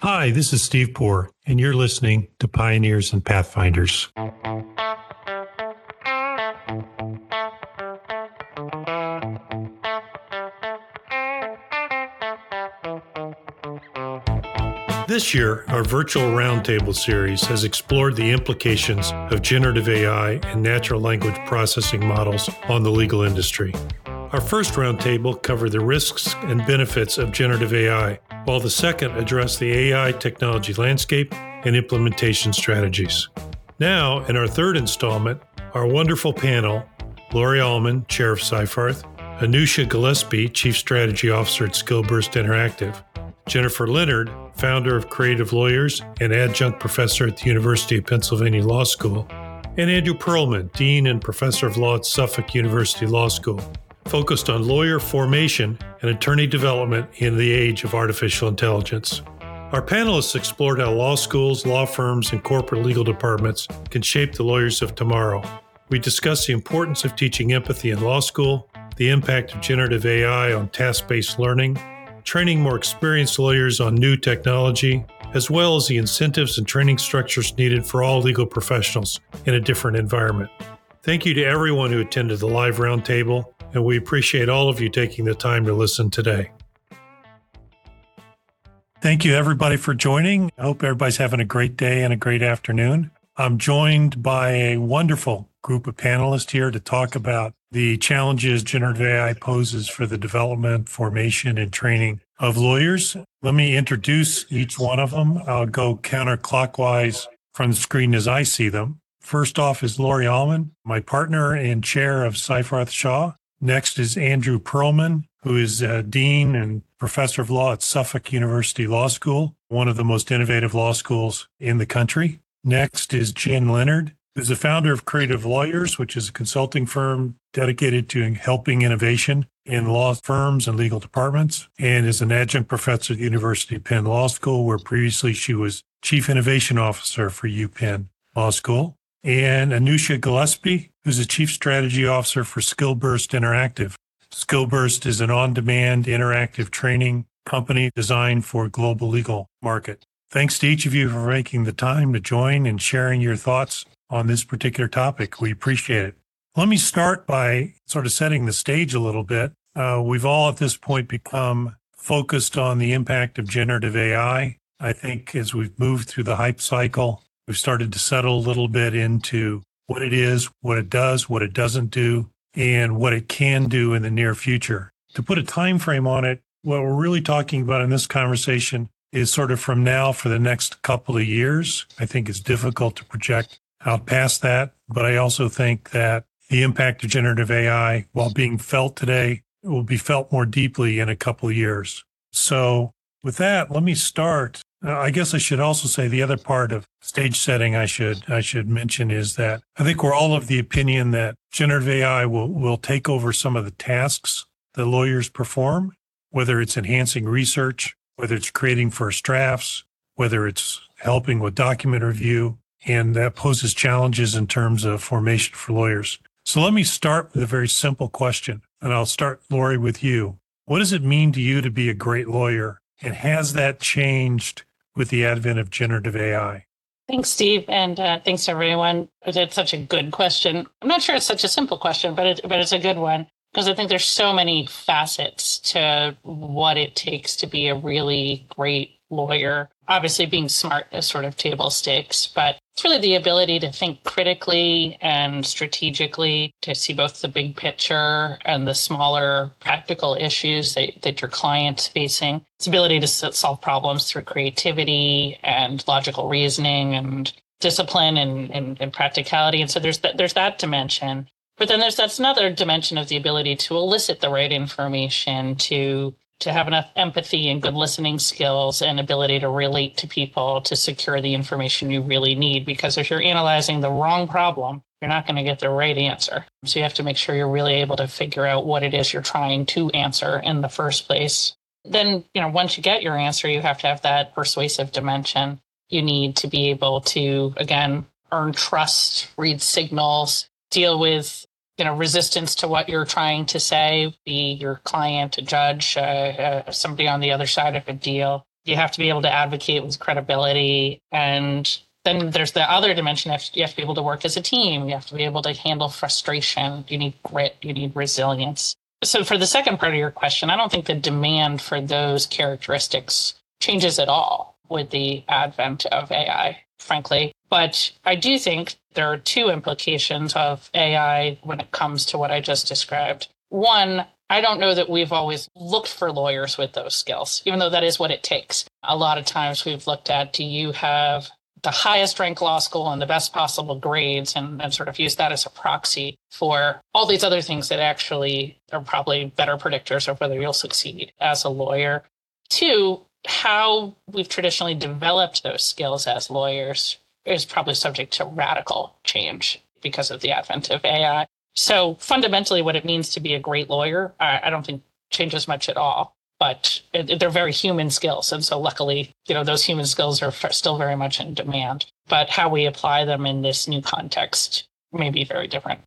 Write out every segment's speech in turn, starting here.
Hi, this is Steve Poor, and you're listening to Pioneers and Pathfinders. This year, our virtual roundtable series has explored the implications of generative AI and natural language processing models on the legal industry. Our first roundtable covered the risks and benefits of generative AI, while the second addressed the AI technology landscape and implementation strategies. Now, in our third installment, our wonderful panel Lorie Almon, Chair of Seyfarth, Anusia Gillespie, Chief Strategy Officer at SkillBurst Interactive, Jennifer Leonard, founder of Creative Lawyers and adjunct professor at the University of Pennsylvania Law School, and Andrew Perlman, Dean and Professor of Law at Suffolk University Law School, focused on lawyer formation and attorney development in the age of artificial intelligence. Our panelists explored how law schools, law firms, and corporate legal departments can shape the lawyers of tomorrow. We discussed the importance of teaching empathy in law school, the impact of generative AI on task based learning, training more experienced lawyers on new technology, as well as the incentives and training structures needed for all legal professionals in a different environment. Thank you to everyone who attended the live roundtable, and we appreciate all of you taking the time to listen today. Thank you, everybody, for joining. I hope everybody's having a great day and a great afternoon. I'm joined by a wonderful group of panelists here to talk about the challenges generative AI poses for the development, formation, and training of lawyers. Let me introduce each one of them. I'll go counterclockwise from the screen as I see them. First off is Lorie Almon, my partner and chair of Seyfarth Shaw. Next is Andrew Perlman, who is a dean and professor of law at Suffolk University Law School, one of the most innovative law schools in the country. Next is Jen Leonard, who's the founder of Creative Lawyers, which is a consulting firm dedicated to helping innovation in law firms and legal departments, and is an adjunct professor at the University of Penn Law School, where previously she was chief innovation officer for UPenn Law School. And Anusia Gillespie, who's the chief strategy officer for SkillBurst Interactive. SkillBurst is an on demand interactive training company designed for global legal market. Thanks to each of you for making the time to join and sharing your thoughts on this particular topic. We appreciate it. Let me start by sort of setting the stage a little bit. Uh, we've all at this point become focused on the impact of generative AI. I think as we've moved through the hype cycle, we've started to settle a little bit into what it is, what it does, what it doesn't do, and what it can do in the near future. To put a time frame on it, what we're really talking about in this conversation is sort of from now for the next couple of years. I think it's difficult to project out past that. But I also think that the impact of generative AI, while being felt today, will be felt more deeply in a couple of years. So, with that, let me start. Uh, I guess I should also say the other part of stage setting I should I should mention is that I think we're all of the opinion that generative AI will will take over some of the tasks that lawyers perform, whether it's enhancing research, whether it's creating first drafts, whether it's helping with document review, and that poses challenges in terms of formation for lawyers. So let me start with a very simple question, and I'll start, Lorie, with you. What does it mean to you to be a great lawyer? And has that changed with the advent of generative AI? Thanks, Steve, and uh, thanks everyone. It's such a good question. I'm not sure it's such a simple question, but it, but it's a good one because I think there's so many facets to what it takes to be a really great lawyer. Obviously, being smart is sort of table stakes, but it's really the ability to think critically and strategically to see both the big picture and the smaller practical issues that, that your client's facing. It's ability to solve problems through creativity and logical reasoning and discipline and, and, and practicality. And so there's that, there's that dimension. But then there's that's another dimension of the ability to elicit the right information, to to have enough empathy and good listening skills and ability to relate to people to secure the information you really need. Because if you're analyzing the wrong problem, you're not going to get the right answer. So you have to make sure you're really able to figure out what it is you're trying to answer in the first place. Then, you know, once you get your answer, you have to have that persuasive dimension. You need to be able to, again, earn trust, read signals, deal with you know resistance to what you're trying to say be your client a judge uh, uh, somebody on the other side of a deal You have to be able to advocate with credibility. And then there's the other dimension. You have to be able to work as a team. You have to be able to handle frustration. You need grit. You need resilience. So, for the second part of your question, I don't think the demand for those characteristics changes at all with the advent of AI, frankly. But I do think there are two implications of AI when it comes to what I just described. One, I don't know that we've always looked for lawyers with those skills, even though that is what it takes. A lot of times we've looked at do you have the highest ranked law school and the best possible grades and, and sort of use that as a proxy for all these other things that actually are probably better predictors of whether you'll succeed as a lawyer. Two, how we've traditionally developed those skills as lawyers is probably subject to radical change because of the advent of AI. So fundamentally, what it means to be a great lawyer, I, don't think changes much at all. But they're very human skills, and so luckily, you know, those human skills are still very much in demand. But how we apply them in this new context may be very different.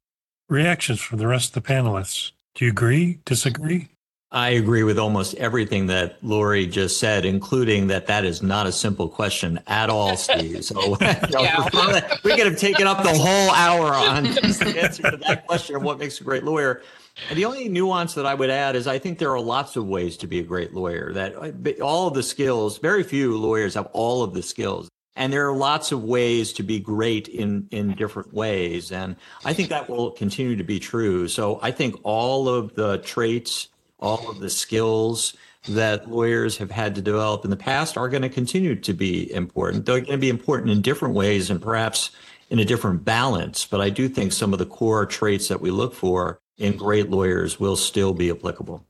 Reactions from the rest of the panelists. Do you agree? Disagree? I agree with almost everything that Lorie just said, including that that is not a simple question at all, Steve. So you know, yeah. we could have taken up the whole hour on just the answer to that question of what makes a great lawyer. And the only nuance that I would add is I think there are lots of ways to be a great lawyer. That uh, all of the skills, very few lawyers have all of the skills. And there are lots of ways to be great in, in different ways. And I think that will continue to be true. So I think all of the traits all of the skills that lawyers have had to develop in the past are going to continue to be important. They're going to be important in different ways and perhaps in a different balance. But I do think some of the core traits that we look for in great lawyers will still be applicable.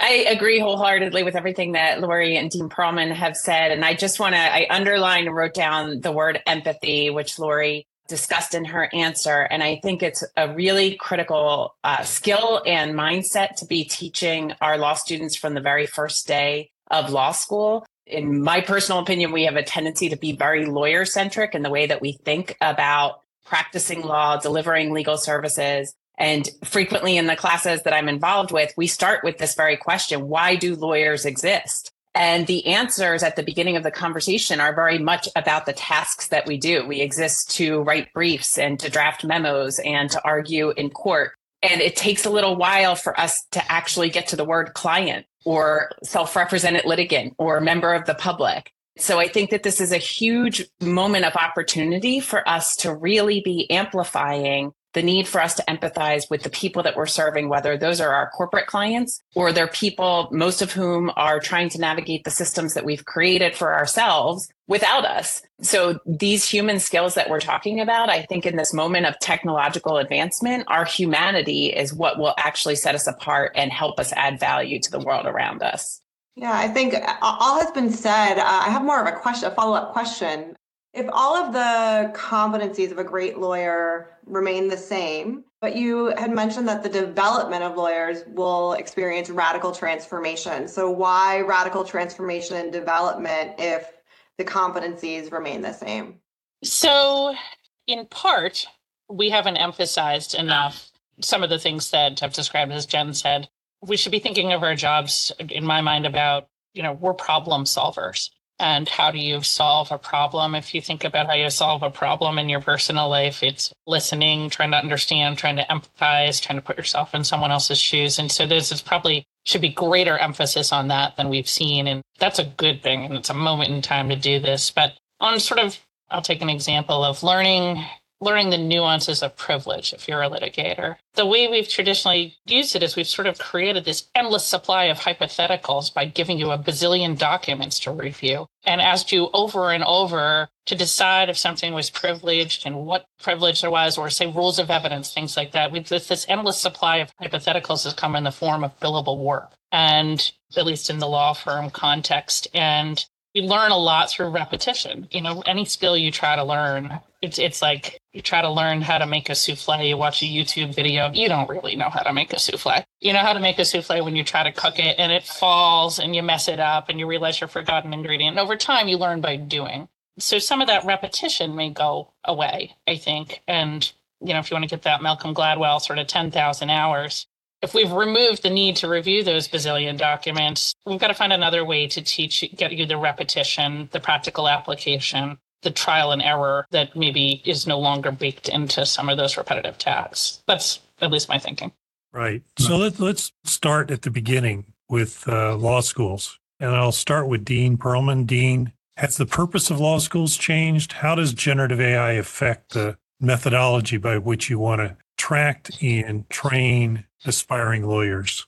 I agree wholeheartedly with everything that Lorie and Dean Perlman have said. And I just want to, I underlined and wrote down the word empathy, which Lorie discussed in her answer. And I think it's a really critical uh, skill and mindset to be teaching our law students from the very first day of law school. In my personal opinion, we have a tendency to be very lawyer centric in the way that we think about practicing law, delivering legal services. And frequently in the classes that I'm involved with, we start with this very question why do lawyers exist? And the answers at the beginning of the conversation are very much about the tasks that we do. We exist to write briefs and to draft memos and to argue in court. And it takes a little while for us to actually get to the word client or self represented litigant or member of the public. So I think that this is a huge moment of opportunity for us to really be amplifying the need for us to empathize with the people that we're serving, whether those are our corporate clients or they're people, most of whom are trying to navigate the systems that we've created for ourselves without us. So these human skills that we're talking about, I think in this moment of technological advancement, our humanity is what will actually set us apart and help us add value to the world around us. Yeah, I think all has been said. Uh, I have more of a question, a follow up question. If all of the competencies of a great lawyer remain the same, but you had mentioned that the development of lawyers will experience radical transformation. So, why radical transformation and development if the competencies remain the same? So, in part, we haven't emphasized enough some of the things that I've described, as Jen said. We should be thinking of our jobs, in my mind, about, you know, we're problem solvers and how do you solve a problem? If you think about how you solve a problem in your personal life it's listening trying to understand trying to empathize trying to put yourself in someone else's shoes. And so this is probably should be greater emphasis on that than we've seen. And that's a good thing and it's a moment in time to do this. But on sort of i'll take an example of learning learning the nuances of privilege if you're a litigator. The way we've traditionally used it is we've sort of created this endless supply of hypotheticals by giving you a bazillion documents to review and asked you over and over to decide if something was privileged and what privilege there was, or say rules of evidence, things like that. We've, this endless supply of hypotheticals has come in the form of billable work. And at least in the law firm context. And we learn a lot through repetition. You know, any skill you try to learn, it's it's like you try to learn how to make a souffle, you watch a YouTube video, you don't really know how to make a souffle. You know how to make a souffle when you try to cook it and it falls and you mess it up and you realize you forgot an ingredient. And over time you learn by doing. So some of that repetition may go away, I think. And you know, if you want to get that Malcolm Gladwell sort of 10,000 hours, if we've removed the need to review those bazillion documents, we've got to find another way to teach, get you the repetition, the practical application, the trial and error that maybe is no longer baked into some of those repetitive tasks. That's at least my thinking. Right. So let, let's start at the beginning with uh, law schools. And I'll start with Dean Perlman. Dean, has the purpose of law schools changed? How does generative AI affect the methodology by which you want to attract and train aspiring lawyers?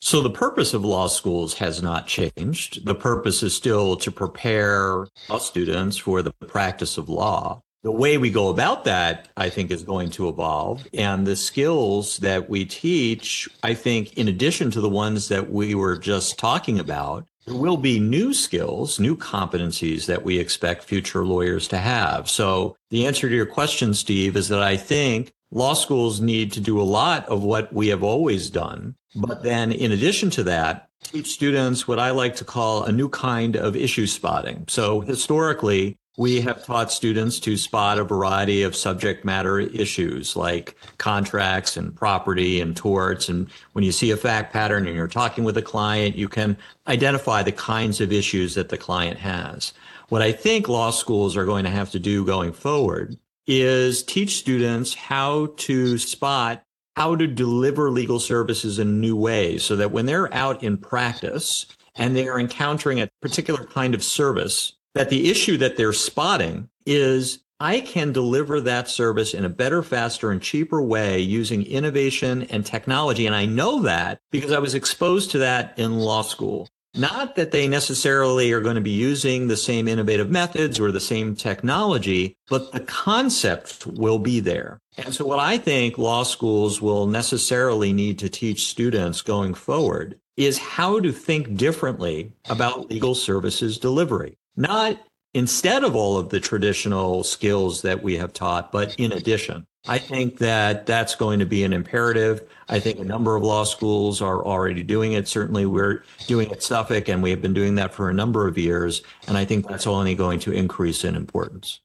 So, the purpose of law schools has not changed. The purpose is still to prepare law students for the practice of law. The way we go about that, I think, is going to evolve. And the skills that we teach, I think, in addition to the ones that we were just talking about, there will be new skills, new competencies that we expect future lawyers to have. So, the answer to your question, Steve, is that I think law schools need to do a lot of what we have always done. But then, in addition to that, teach students what I like to call a new kind of issue spotting. So, historically, we have taught students to spot a variety of subject matter issues like contracts and property and torts. And when you see a fact pattern and you're talking with a client, you can identify the kinds of issues that the client has. What I think law schools are going to have to do going forward is teach students how to spot how to deliver legal services in new ways so that when they're out in practice and they are encountering a particular kind of service, that the issue that they're spotting is I can deliver that service in a better, faster, and cheaper way using innovation and technology. And I know that because I was exposed to that in law school. Not that they necessarily are going to be using the same innovative methods or the same technology, but the concept will be there. And so what I think law schools will necessarily need to teach students going forward is how to think differently about legal services delivery. Not instead of all of the traditional skills that we have taught, but in addition. I think that that's going to be an imperative. I think a number of law schools are already doing it. Certainly, we're doing it Suffolk, and we have been doing that for a number of years. And I think that's only going to increase in importance.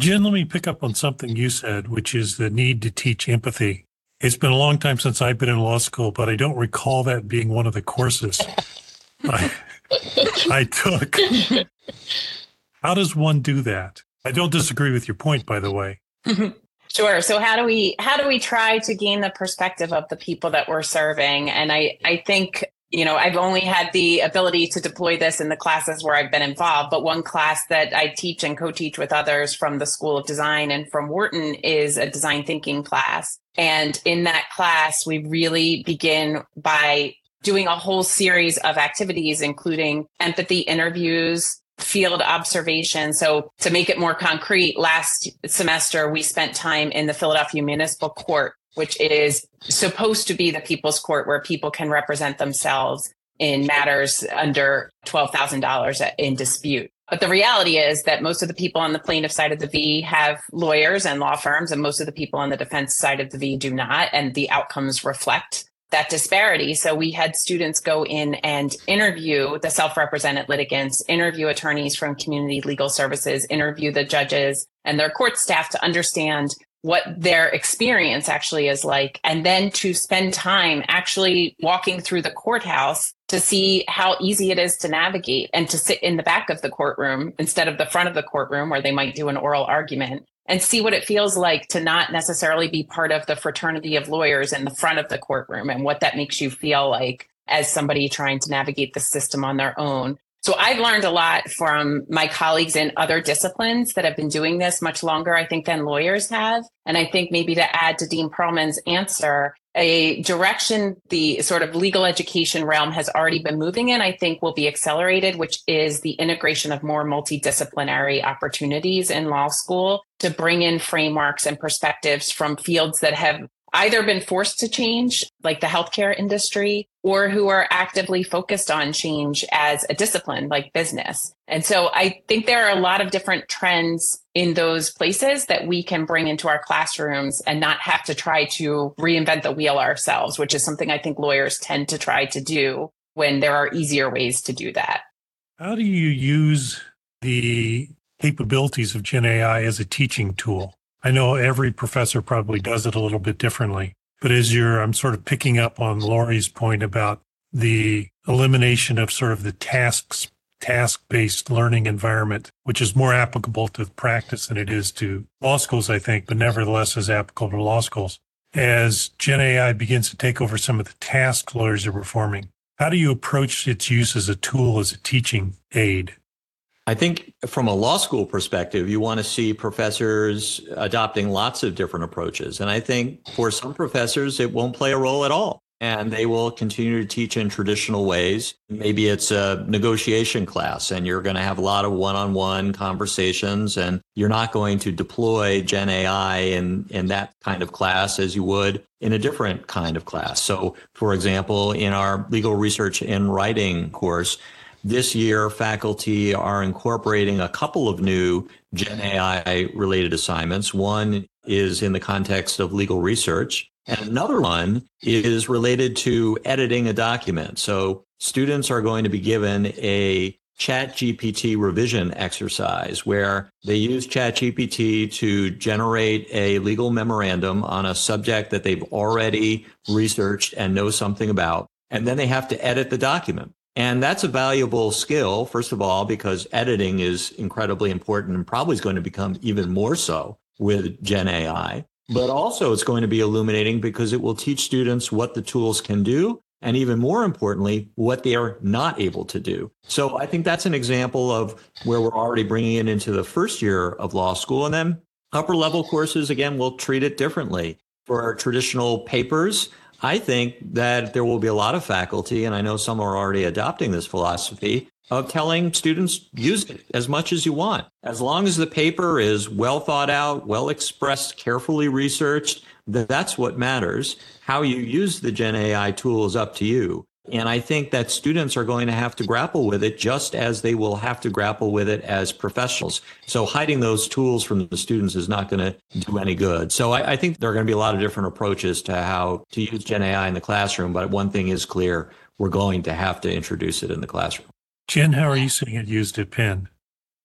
Jen, let me pick up on something you said, which is the need to teach empathy. It's been a long time since I've been in law school, but I don't recall that being one of the courses I, I took. How does one do that? I don't disagree with your point, by the way. Sure. So how do we how do we try to gain the perspective of the people that we're serving? And I I think you know I've only had the ability to deploy this in the classes where I've been involved, but one class that I teach and co-teach with others from the School of Design and from Wharton is a design thinking class. And in that class, we really begin by doing a whole series of activities, including empathy interviews, field observation. So to make it more concrete, last semester we spent time in the Philadelphia Municipal Court, which is supposed to be the people's court where people can represent themselves in matters under $12,000 in dispute. But the reality is that most of the people on the plaintiff side of the V have lawyers and law firms, and most of the people on the defense side of the V do not. And the outcomes reflect that disparity. So we had students go in and interview the self-represented litigants, interview attorneys from community legal services, interview the judges and their court staff to understand what their experience actually is like, and then to spend time actually walking through the courthouse to see how easy it is to navigate and to sit in the back of the courtroom instead of the front of the courtroom where they might do an oral argument and see what it feels like to not necessarily be part of the fraternity of lawyers in the front of the courtroom and what that makes you feel like as somebody trying to navigate the system on their own. So I've learned a lot from my colleagues in other disciplines that have been doing this much longer, I think, than lawyers have. And I think maybe to add to Dean Perlman's answer, a direction the sort of legal education realm has already been moving in, I think will be accelerated, which is the integration of more multidisciplinary opportunities in law school to bring in frameworks and perspectives from fields that have either been forced to change, like the healthcare industry, or who are actively focused on change as a discipline, like business. And so I think there are a lot of different trends in those places that we can bring into our classrooms and not have to try to reinvent the wheel ourselves, which is something I think lawyers tend to try to do when there are easier ways to do that. How do you use the capabilities of Gen AI as a teaching tool? I know every professor probably does it a little bit differently, But as you're, I'm sort of picking up on Lorie's point about the elimination of sort of the tasks task-based learning environment, which is more applicable to practice than it is to law schools, I think, but nevertheless is applicable to law schools. As Gen AI begins to take over some of the tasks lawyers are performing, how do you approach its use as a tool, as a teaching aid? I think from a law school perspective, you want to see professors adopting lots of different approaches. And I think for some professors, it won't play a role at all. And they will continue to teach in traditional ways. Maybe it's a negotiation class and you're going to have a lot of one on one conversations and you're not going to deploy Gen AI in, in that kind of class as you would in a different kind of class. So, for example, in our legal research and writing course, this year, faculty are incorporating a couple of new Gen AI related assignments. One is in the context of legal research, and another one is related to editing a document. So students are going to be given a ChatGPT revision exercise where they use ChatGPT to generate a legal memorandum on a subject that they've already researched and know something about. And then they have to edit the document. And that's a valuable skill, first of all, because editing is incredibly important and probably is going to become even more so with Gen AI. But also it's going to be illuminating because it will teach students what the tools can do. And even more importantly, what they are not able to do. So I think that's an example of where we're already bringing it into the first year of law school. And then upper level courses, again, will treat it differently. For our traditional papers, I think that there will be a lot of faculty, and I know some are already adopting this philosophy of telling students use it as much as you want. As long as the paper is well thought out, well expressed, carefully researched, that's what matters. How you use the Gen AI tool is up to you. And I think that students are going to have to grapple with it just as they will have to grapple with it as professionals. So hiding those tools from the students is not going to do any good. So I, I think there are going to be a lot of different approaches to how to use Gen AI in the classroom. But one thing is clear, we're going to have to introduce it in the classroom. Jen, how are you seeing it used at Penn?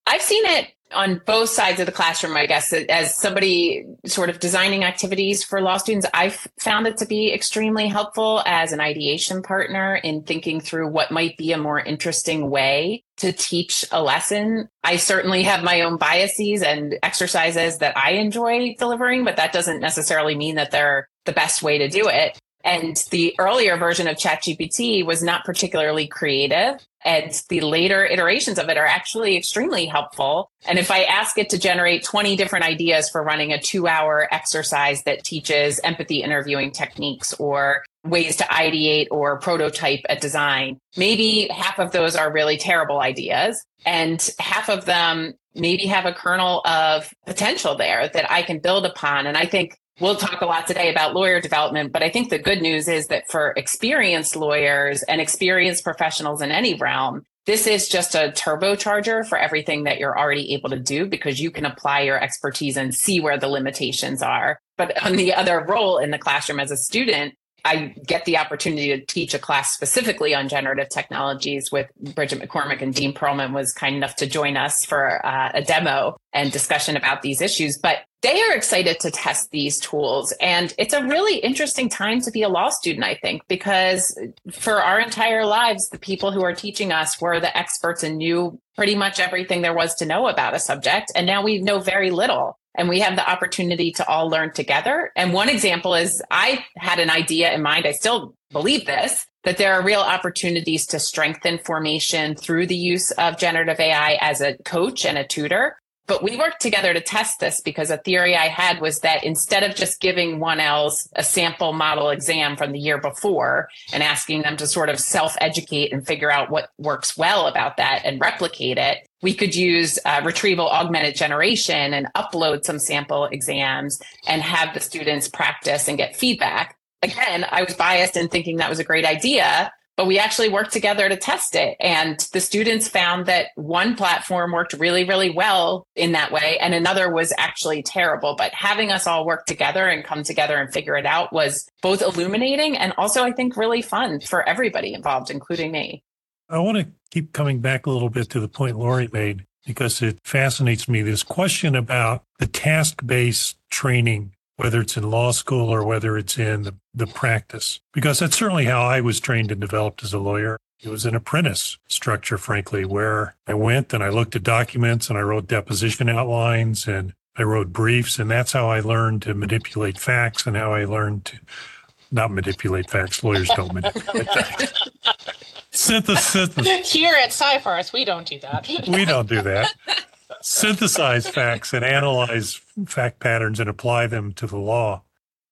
I've seen it on both sides of the classroom, I guess, as somebody sort of designing activities for law students, I've found it to be extremely helpful as an ideation partner in thinking through what might be a more interesting way to teach a lesson. I certainly have my own biases and exercises that I enjoy delivering, but that doesn't necessarily mean that they're the best way to do it. And the earlier version of ChatGPT was not particularly creative. And the later iterations of it are actually extremely helpful. And if I ask it to generate 20 different ideas for running a two hour exercise that teaches empathy interviewing techniques or ways to ideate or prototype a design, maybe half of those are really terrible ideas. And half of them maybe have a kernel of potential there that I can build upon. And I think We'll talk a lot today about lawyer development, but I think the good news is that for experienced lawyers and experienced professionals in any realm, this is just a turbocharger for everything that you're already able to do because you can apply your expertise and see where the limitations are. But on the other role in the classroom as a student, I get the opportunity to teach a class specifically on generative technologies with Bridget McCormack and Dean Perlman was kind enough to join us for uh, a demo and discussion about these issues. But they are excited to test these tools. And it's a really interesting time to be a law student, I think, because for our entire lives, the people who are teaching us were the experts and knew pretty much everything there was to know about a subject. And now we know very little and we have the opportunity to all learn together. And one example is I had an idea in mind. I still believe this that there are real opportunities to strengthen formation through the use of generative AI as a coach and a tutor. But we worked together to test this because a theory I had was that instead of just giving 1Ls a sample model exam from the year before and asking them to sort of self educate and figure out what works well about that and replicate it, we could use uh, retrieval augmented generation and upload some sample exams and have the students practice and get feedback. Again, I was biased in thinking that was a great idea, but we actually worked together to test it. And the students found that one platform worked really, really well in that way, and another was actually terrible. But having us all work together and come together and figure it out was both illuminating and also, I think, really fun for everybody involved, including me. I want to keep coming back a little bit to the point Lorie made because it fascinates me. This question about the task based training whether it's in law school or whether it's in the, the practice, because that's certainly how I was trained and developed as a lawyer. It was an apprentice structure, frankly, where I went and I looked at documents and I wrote deposition outlines and I wrote briefs. And that's how I learned to manipulate facts and how I learned to not manipulate facts. Lawyers don't manipulate facts. Synthesis. Here at Seyfarth, we don't do that. we don't do that. Synthesize facts and analyze fact patterns and apply them to the law.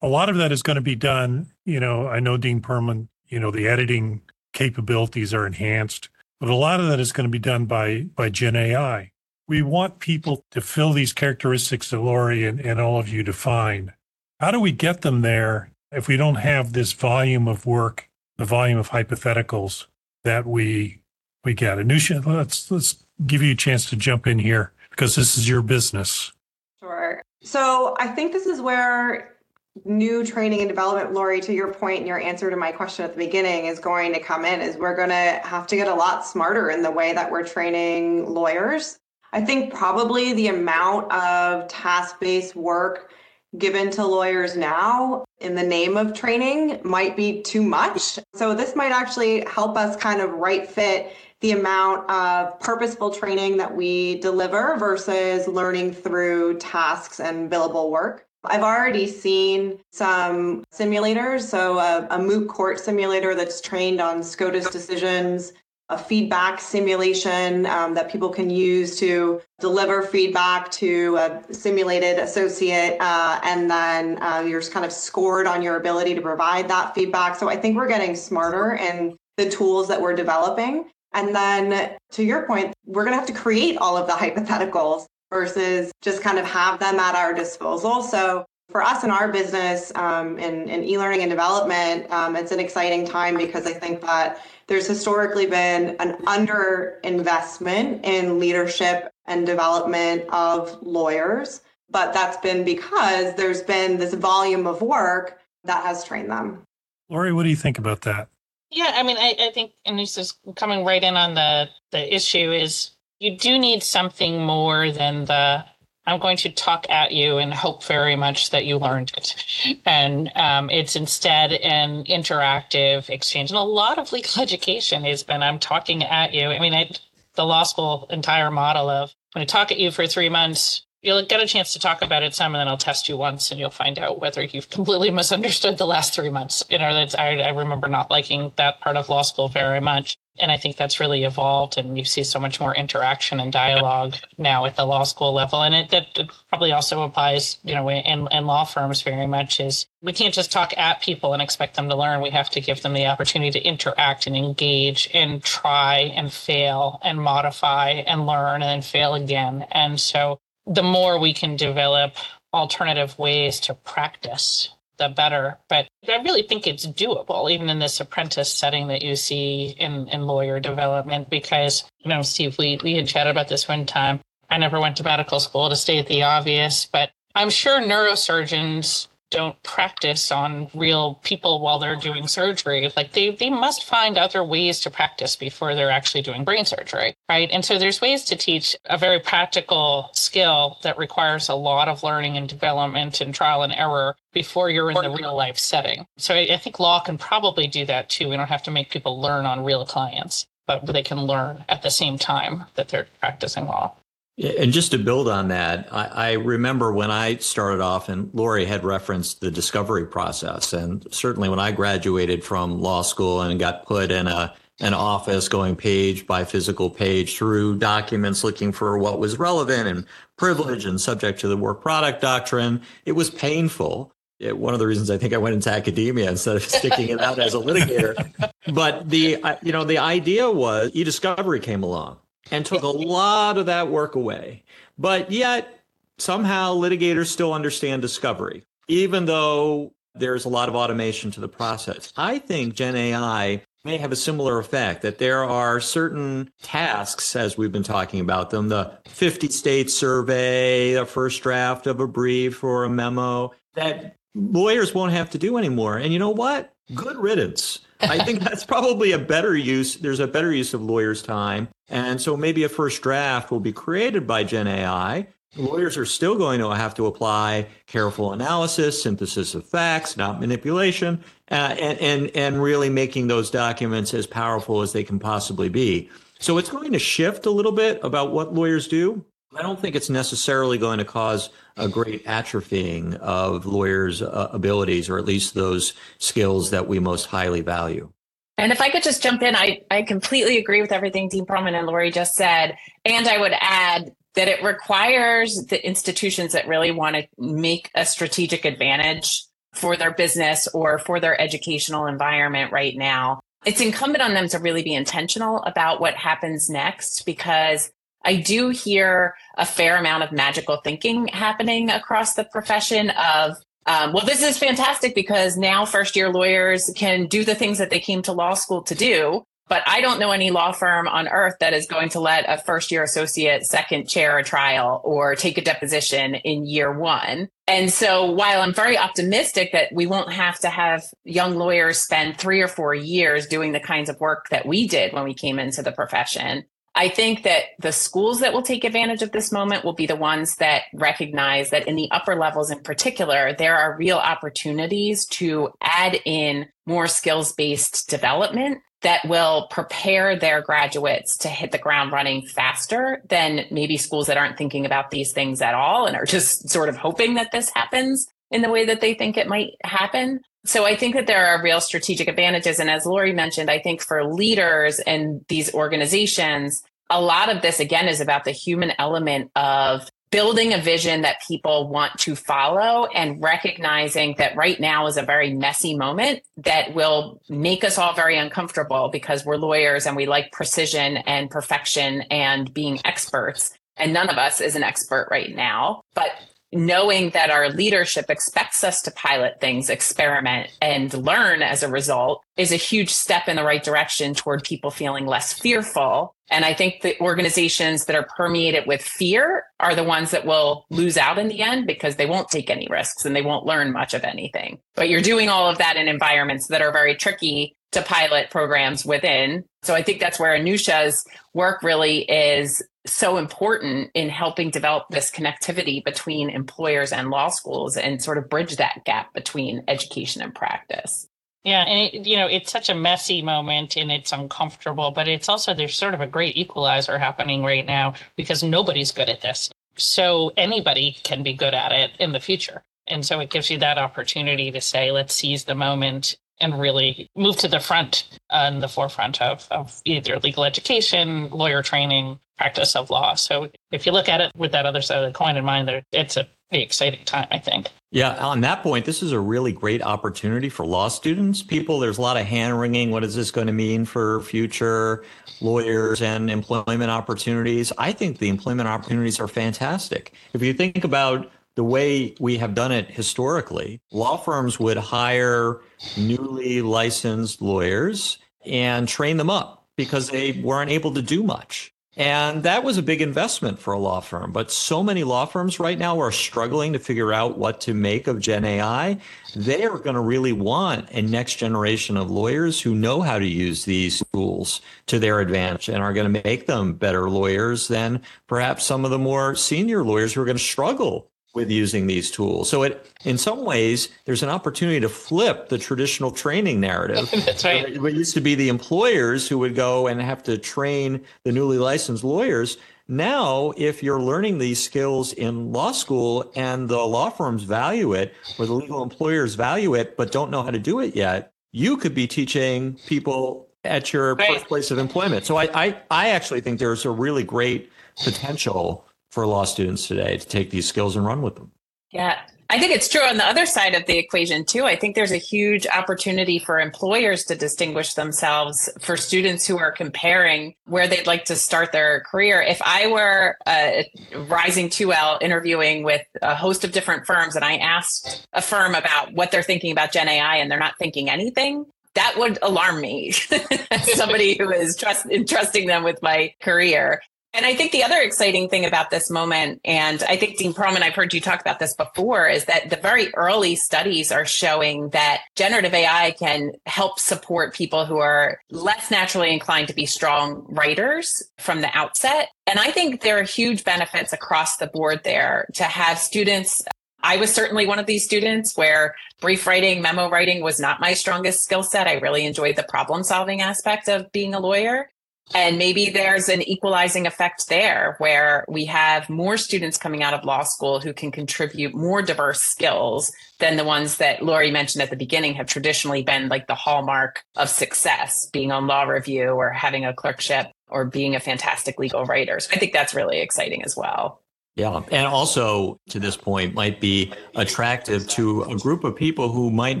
A lot of that is going to be done. You know, I know Dean Perlman, you know, the editing capabilities are enhanced, but a lot of that is going to be done by by Gen AI. We want people to fill these characteristics that Lorie and, and all of you define. How do we get them there if we don't have this volume of work, the volume of hypotheticals that we we get? Anusia, let's let's give you a chance to jump in here because this is your business. Sure. So I think this is where new training and development, Lorie, to your point and your answer to my question at the beginning is going to come in is we're going to have to get a lot smarter in the way that we're training lawyers. I think probably the amount of task-based work given to lawyers now in the name of training might be too much. So this might actually help us kind of right fit the amount of purposeful training that we deliver versus learning through tasks and billable work. I've already seen some simulators, so a, a, moot court simulator that's trained on SCOTUS decisions, a feedback simulation um, that people can use to deliver feedback to a simulated associate, uh, and then uh, you're kind of scored on your ability to provide that feedback. So I think we're getting smarter in the tools that we're developing. And then to your point, we're going to have to create all of the hypotheticals versus just kind of have them at our disposal. So for us in our business um, in, in e-learning and development, um, it's an exciting time because I think that there's historically been an underinvestment in leadership and development of lawyers, but that's been because there's been this volume of work that has trained them. Lorie, what do you think about that? Yeah, I mean, I, I think, and this is coming right in on the the issue is you do need something more than the I'm going to talk at you and hope very much that you learned it. And um, it's instead an interactive exchange. And a lot of legal education has been I'm talking at you. I mean, I, the law school entire model of I'm going to talk at you for three months, you'll get a chance to talk about it some, and then I'll test you once, and you'll find out whether you've completely misunderstood the last three months. You know, that's I, I remember not liking that part of law school very much. And I think that's really evolved, and you see so much more interaction and dialogue now at the law school level. And it that probably also applies, you know, in, in law firms very much is we can't just talk at people and expect them to learn. We have to give them the opportunity to interact and engage and try and fail and modify and learn and then fail again. And so the more we can develop alternative ways to practice the better. But I really think it's doable, even in this apprentice setting that you see in, in lawyer development, because, you know, Steve, we, we had chatted about this one time. I never went to medical school to state the obvious, but I'm sure neurosurgeons don't practice on real people while they're doing surgery. Like they, they must find other ways to practice before they're actually doing brain surgery, right? And so there's ways to teach a very practical skill that requires a lot of learning and development and trial and error before you're in the real life setting. So I, I think law can probably do that too. We don't have to make people learn on real clients, but they can learn at the same time that they're practicing law. And just to build on that, I, I, remember when I started off, and Lorie had referenced the discovery process. And certainly when I graduated from law school and got put in a an office going page by physical page through documents looking for what was relevant and privilege and subject to the work product doctrine, it was painful. It, one of the reasons I think I went into academia instead of sticking it out as a litigator. But the you know the idea was e-discovery came along and took a lot of that work away. But yet, somehow litigators still understand discovery, even though there's a lot of automation to the process. I think Gen AI may have a similar effect that there are certain tasks, as we've been talking about them, the 50 state survey, the first draft of a brief or a memo that lawyers won't have to do anymore. And you know what? Good riddance. I think that's probably a better use. There's a better use of lawyers' time. And so maybe a first draft will be created by Gen AI lawyers are still going to have to apply careful analysis, synthesis of facts, not manipulation, uh, and, and, and really making those documents as powerful as they can possibly be. So it's going to shift a little bit about what lawyers do. I don't think it's necessarily going to cause a great atrophying of lawyers' uh, abilities, or at least those skills that we most highly value. And if I could just jump in, I, I completely agree with everything Dean Perlman and Lorie just said. And I would add that it requires the institutions that really want to make a strategic advantage for their business or for their educational environment right now. It's incumbent on them to really be intentional about what happens next because I do hear a fair amount of magical thinking happening across the profession of um, well, this is fantastic because now first year lawyers can do the things that they came to law school to do. But I don't know any law firm on earth that is going to let a first year associate second chair a trial or take a deposition in year one. And so while I'm very optimistic that we won't have to have young lawyers spend three or four years doing the kinds of work that we did when we came into the profession, I think that the schools that will take advantage of this moment will be the ones that recognize that in the upper levels in particular, there are real opportunities to add in more skills based development that will prepare their graduates to hit the ground running faster than maybe schools that aren't thinking about these things at all and are just sort of hoping that this happens in the way that they think it might happen. So I think that there are real strategic advantages. And as Lorie mentioned, I think for leaders and these organizations, a lot of this again is about the human element of building a vision that people want to follow and recognizing that right now is a very messy moment that will make us all very uncomfortable because we're lawyers and we like precision and perfection and being experts. And none of us is an expert right now. But knowing that our leadership expects us to pilot things, experiment, and learn as a result is a huge step in the right direction toward people feeling less fearful. And I think the organizations that are permeated with fear are the ones that will lose out in the end because they won't take any risks and they won't learn much of anything. But you're doing all of that in environments that are very tricky to pilot programs within. So I think that's where Anusia's work really is so important in helping develop this connectivity between employers and law schools and sort of bridge that gap between education and practice. Yeah, and it, you know, it's such a messy moment and it's uncomfortable, but it's also there's sort of a great equalizer happening right now because nobody's good at this. So anybody can be good at it in the future. And so it gives you that opportunity to say, let's seize the moment and really move to the front and the forefront of, of either legal education, lawyer training, practice of law. So if you look at it with that other side of the coin in mind, it's a pretty exciting time, I think. Yeah, on that point, this is a really great opportunity for law students. People, there's a lot of hand wringing. What is this going to mean for future lawyers and employment opportunities? I think the employment opportunities are fantastic. If you think about the way we have done it historically, law firms would hire newly licensed lawyers and train them up because they weren't able to do much. And that was a big investment for a law firm. But so many law firms right now are struggling to figure out what to make of Gen AI. They are going to really want a next generation of lawyers who know how to use these tools to their advantage and are going to make them better lawyers than perhaps some of the more senior lawyers who are going to struggle with using these tools. So it in some ways there's an opportunity to flip the traditional training narrative. That's right. It used to be the employers who would go and have to train the newly licensed lawyers. Now, if you're learning these skills in law school and the law firms value it or the legal employers value it but don't know how to do it yet, you could be teaching people at your right. first place of employment. So I, I I actually think there's a really great potential for law students today to take these skills and run with them. Yeah. I think it's true on the other side of the equation too. I think there's a huge opportunity for employers to distinguish themselves for students who are comparing where they'd like to start their career. If I were a rising 2L interviewing with a host of different firms and I asked a firm about what they're thinking about Gen AI and they're not thinking anything, that would alarm me somebody who is trust, entrusting them with my career. And I think the other exciting thing about this moment, and I think Dean Perlman, I've heard you talk about this before, is that the very early studies are showing that generative AI can help support people who are less naturally inclined to be strong writers from the outset. And I think there are huge benefits across the board there to have students I was certainly one of these students where brief writing, memo writing was not my strongest skill set. I really enjoyed the problem solving aspect of being a lawyer. And maybe there's an equalizing effect there where we have more students coming out of law school who can contribute more diverse skills than the ones that Lorie mentioned at the beginning have traditionally been like the hallmark of success, being on law review or having a clerkship or being a fantastic legal writer. So I think that's really exciting as well. Yeah. And also, to this point, might be attractive to a group of people who might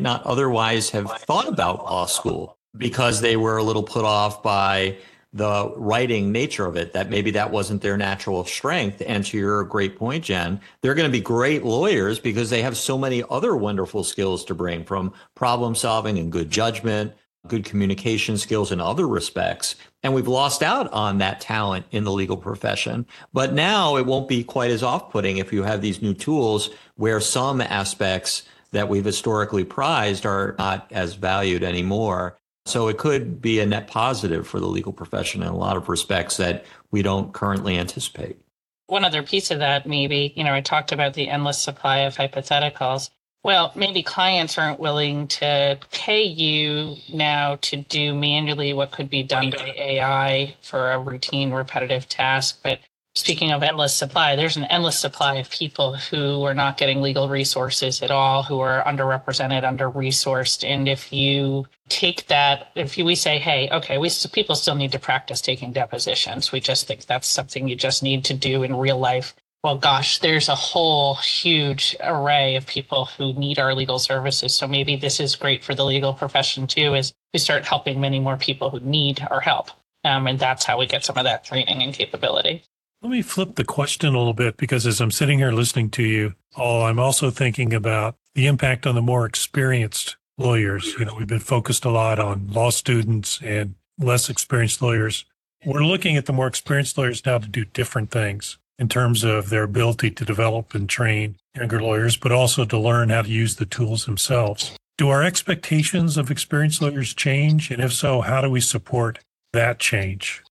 not otherwise have thought about law school because they were a little put off by the writing nature of it, that maybe that wasn't their natural strength. And to your great point, Jen, they're going to be great lawyers because they have so many other wonderful skills to bring from problem solving and good judgment, good communication skills in other respects. And we've lost out on that talent in the legal profession. But now it won't be quite as off putting if you have these new tools where some aspects that we've historically prized are not as valued anymore. So it could be a net positive for the legal profession in a lot of respects that we don't currently anticipate. One other piece of that, maybe, you know, I talked about the endless supply of hypotheticals. Well, maybe clients aren't willing to pay you now to do manually what could be done by AI for a routine repetitive task, but speaking of endless supply, there's an endless supply of people who are not getting legal resources at all, who are underrepresented, under resourced. And if you take that, if we say, hey, okay, we people still need to practice taking depositions, we just think that's something you just need to do in real life. Well, gosh, there's a whole huge array of people who need our legal services. So maybe this is great for the legal profession too, as we start helping many more people who need our help. Um, and that's how we get some of that training and capability. Let me flip the question a little bit because as I'm sitting here listening to you, oh, I'm also thinking about the impact on the more experienced lawyers. You know, we've been focused a lot on law students and less experienced lawyers. We're looking at the more experienced lawyers now to do different things in terms of their ability to develop and train younger lawyers, but also to learn how to use the tools themselves. Do our expectations of experienced lawyers change? And if so, how do we support that change?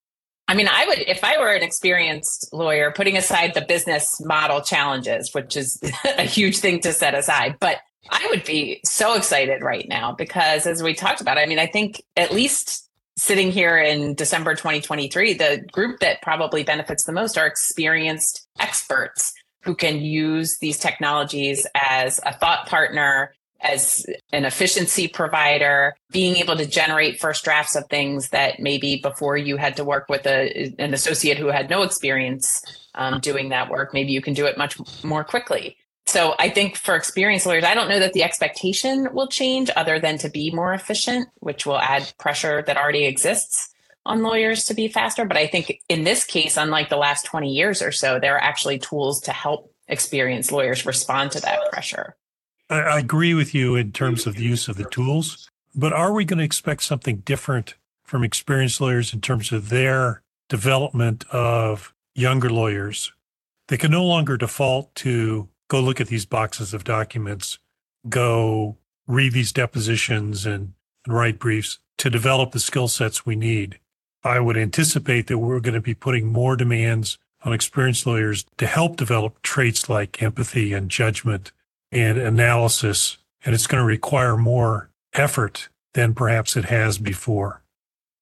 I mean, I would, if I were an experienced lawyer, putting aside the business model challenges, which is a huge thing to set aside, but I would be so excited right now because as we talked about, I mean, I think at least sitting here in December 2023, the group that probably benefits the most are experienced experts who can use these technologies as a thought partner as an efficiency provider, being able to generate first drafts of things that maybe before you had to work with a, an associate who had no experience um, doing that work, maybe you can do it much more quickly. So I think for experienced lawyers, I don't know that the expectation will change other than to be more efficient, which will add pressure that already exists on lawyers to be faster. But I think in this case, unlike the last 20 years or so, there are actually tools to help experienced lawyers respond to that pressure. I, agree with you in terms of the use of the tools, but are we going to expect something different from experienced lawyers in terms of their development of younger lawyers? They can no longer default to go look at these boxes of documents, go read these depositions and, and write briefs to develop the skill sets we need. I would anticipate that we're going to be putting more demands on experienced lawyers to help develop traits like empathy and judgment and analysis, and it's going to require more effort than perhaps it has before.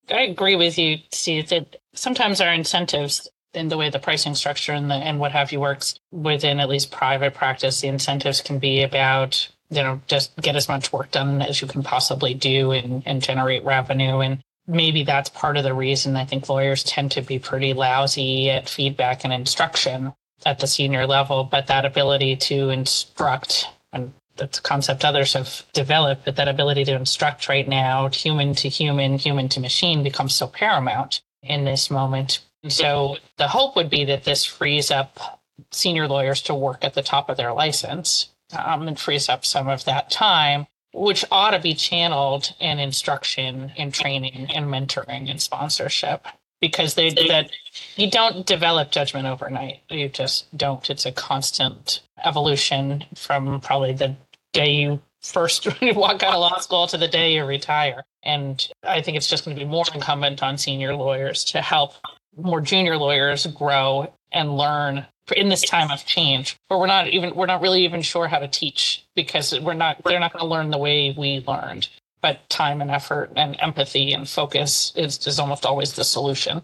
I agree with you, Steve, that sometimes our incentives in the way the pricing structure and, the, and what have you works within at least private practice, the incentives can be about, you know, just get as much work done as you can possibly do and, and generate revenue. And maybe that's part of the reason I think lawyers tend to be pretty lousy at feedback and instruction at the senior level, but that ability to instruct and that's a concept others have developed, but that ability to instruct right now, human to human, human to machine, becomes so paramount in this moment. So the hope would be that this frees up senior lawyers to work at the top of their license um, and frees up some of that time, which ought to be channeled in instruction, in training, and mentoring and sponsorship. Because they that you don't develop judgment overnight. You just don't. It's a constant evolution from probably the day you first walk out of law school to the day you retire. And I think it's just going to be more incumbent on senior lawyers to help more junior lawyers grow and learn in this time of change where we're not even we're not really even sure how to teach because we're not they're not going to learn the way we learned but time and effort and empathy and focus is, is almost always the solution.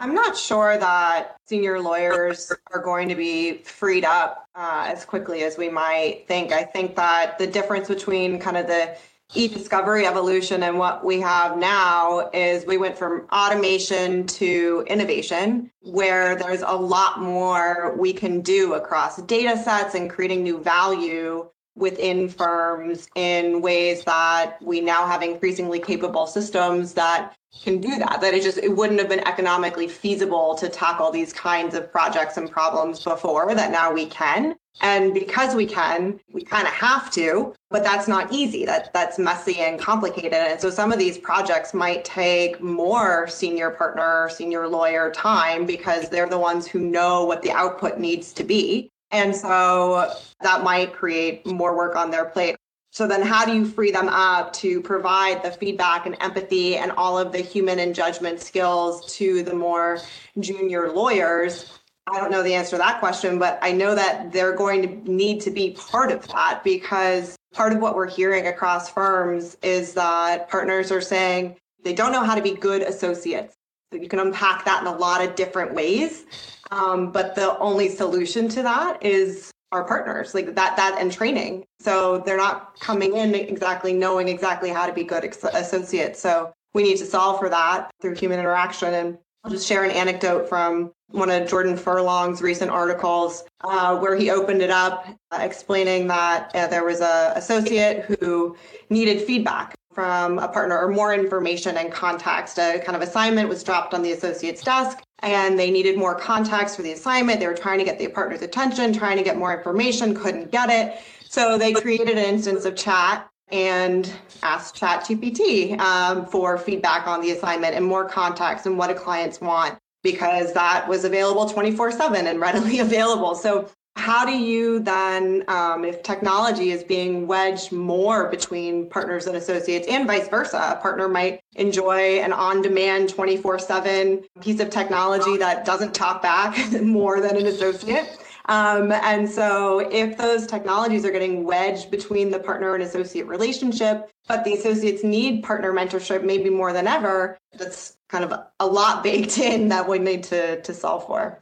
I'm not sure that senior lawyers are going to be freed up uh, as quickly as we might think. I think that the difference between kind of the e-discovery evolution and what we have now is we went from automation to innovation where there's a lot more we can do across data sets and creating new value within firms in ways that we now have increasingly capable systems that can do that that it just it wouldn't have been economically feasible to tackle these kinds of projects and problems before that now we can. And because we can we kind of have to but that's not easy. That that's messy and complicated. And so some of these projects might take more senior partner senior lawyer time because they're the ones who know what the output needs to be and so that might create more work on their plate so then how do you free them up to provide the feedback and empathy and all of the human and judgment skills to the more junior lawyers? I don't know the answer to that question, but I know that they're going to need to be part of that because part of what we're hearing across firms is that partners are saying they don't know how to be good associates. So you can unpack that in a lot of different ways. Um, but the only solution to that is our partners like that that and training. So they're not coming in exactly knowing exactly how to be good ex- associates. So we need to solve for that through human interaction. And i'll just share an anecdote from one of jordan furlong's recent articles uh, where he opened it up uh, explaining that uh, there was a associate who needed feedback from a partner or more information and context. A kind of assignment was dropped on the associate's desk and they needed more context for the assignment. They were trying to get the partner's attention, trying to get more information, couldn't get it. So they created an instance of chat and asked ChatGPT um, for feedback on the assignment and more context and what do clients want because that was available 24 7 and readily available. So how do you then, um, if technology is being wedged more between partners and associates and vice versa, a partner might enjoy an on demand 24 7 piece of technology that doesn't talk back more than an associate. Um, and so, if those technologies are getting wedged between the partner and associate relationship, but the associates need partner mentorship maybe more than ever, that's kind of a lot baked in that we need to, to solve for.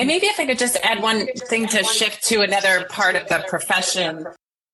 And maybe if I could just add one thing to shift to another part of the profession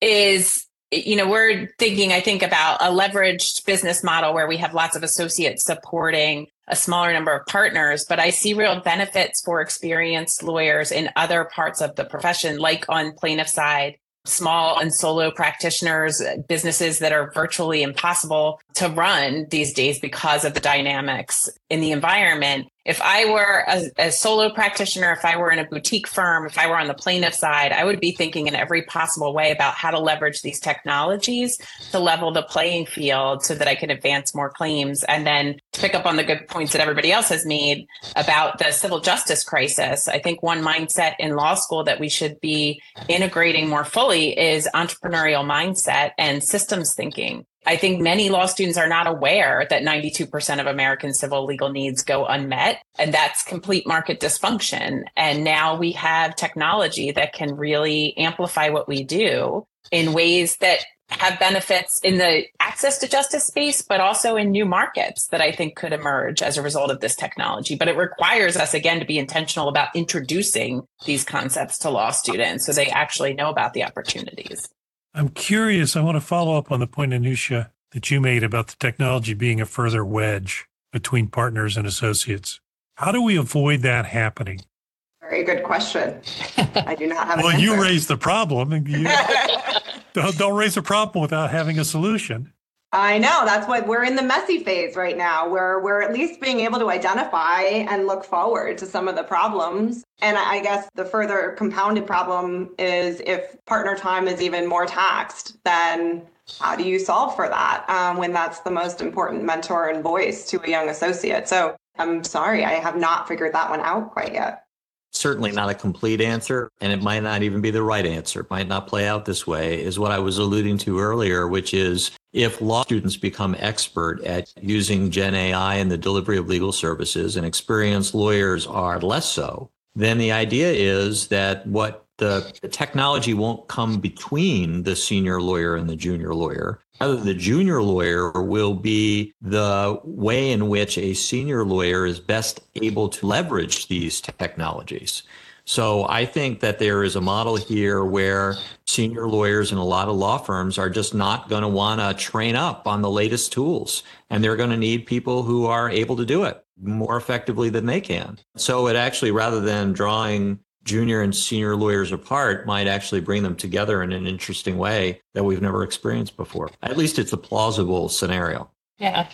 is you know we're thinking i think about a leveraged business model where we have lots of associates supporting a smaller number of partners but i see real benefits for experienced lawyers in other parts of the profession like on plaintiff side small and solo practitioners, businesses that are virtually impossible to run these days because of the dynamics in the environment if I were a, a, solo practitioner, if I were in a boutique firm, if I were on the plaintiff side, I would be thinking in every possible way about how to leverage these technologies to level the playing field so that I can advance more claims. And then to pick up on the good points that everybody else has made about the civil justice crisis, I think one mindset in law school that we should be integrating more fully is entrepreneurial mindset and systems thinking. I think many law students are not aware that 92% of American civil legal needs go unmet, and that's complete market dysfunction. And now we have technology that can really amplify what we do in ways that have benefits in the access to justice space, but also in new markets that I think could emerge as a result of this technology. But it requires us, again, to be intentional about introducing these concepts to law students so they actually know about the opportunities. I'm curious. I want to follow up on the point, Anusia, that you made about the technology being a further wedge between partners and associates. How do we avoid that happening? Very good question. I do not have. well, you raised the problem. You, don't, don't raise a problem without having a solution. I know that's what we're in the messy phase right now, where we're at least being able to identify and look forward to some of the problems. And I guess the further compounded problem is if partner time is even more taxed, then how do you solve for that um, when that's the most important mentor and voice to a young associate? So I'm sorry, I have not figured that one out quite yet. Certainly not a complete answer, and it might not even be the right answer. It might not play out this way, is what I was alluding to earlier, which is if law students become expert at using Gen AI in the delivery of legal services and experienced lawyers are less so, then the idea is that what the, the, technology won't come between the senior lawyer and the junior lawyer. Rather, the junior lawyer will be the way in which a senior lawyer is best able to leverage these technologies. So I think that there is a model here where senior lawyers in a lot of law firms are just not going to want to train up on the latest tools. And they're going to need people who are able to do it more effectively than they can. So it actually, rather than drawing junior and senior lawyers apart might actually bring them together in an interesting way that we've never experienced before. At least it's a plausible scenario. Yeah.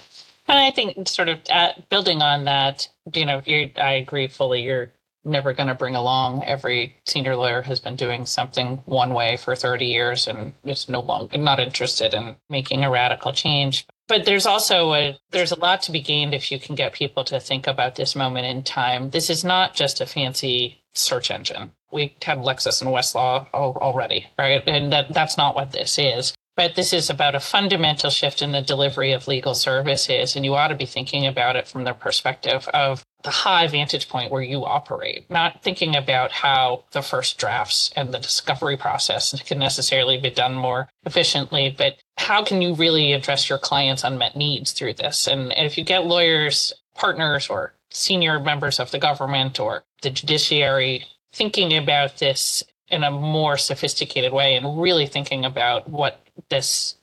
And I think sort of uh, building on that, you know, I agree fully. You're never going to bring along every senior lawyer has been doing something one way for 30 years and is no longer not interested in making a radical change but there's also a there's a lot to be gained if you can get people to think about this moment in time. This is not just a fancy search engine. We have lexis and westlaw already right? And that that's not what this is but this is about a fundamental shift in the delivery of legal services. And you ought to be thinking about it from the perspective of the high vantage point where you operate, not thinking about how the first drafts and the discovery process can necessarily be done more efficiently, but how can you really address your clients' unmet needs through this? And if you get lawyers, partners, or senior members of the government or the judiciary thinking about this in a more sophisticated way and really thinking about what this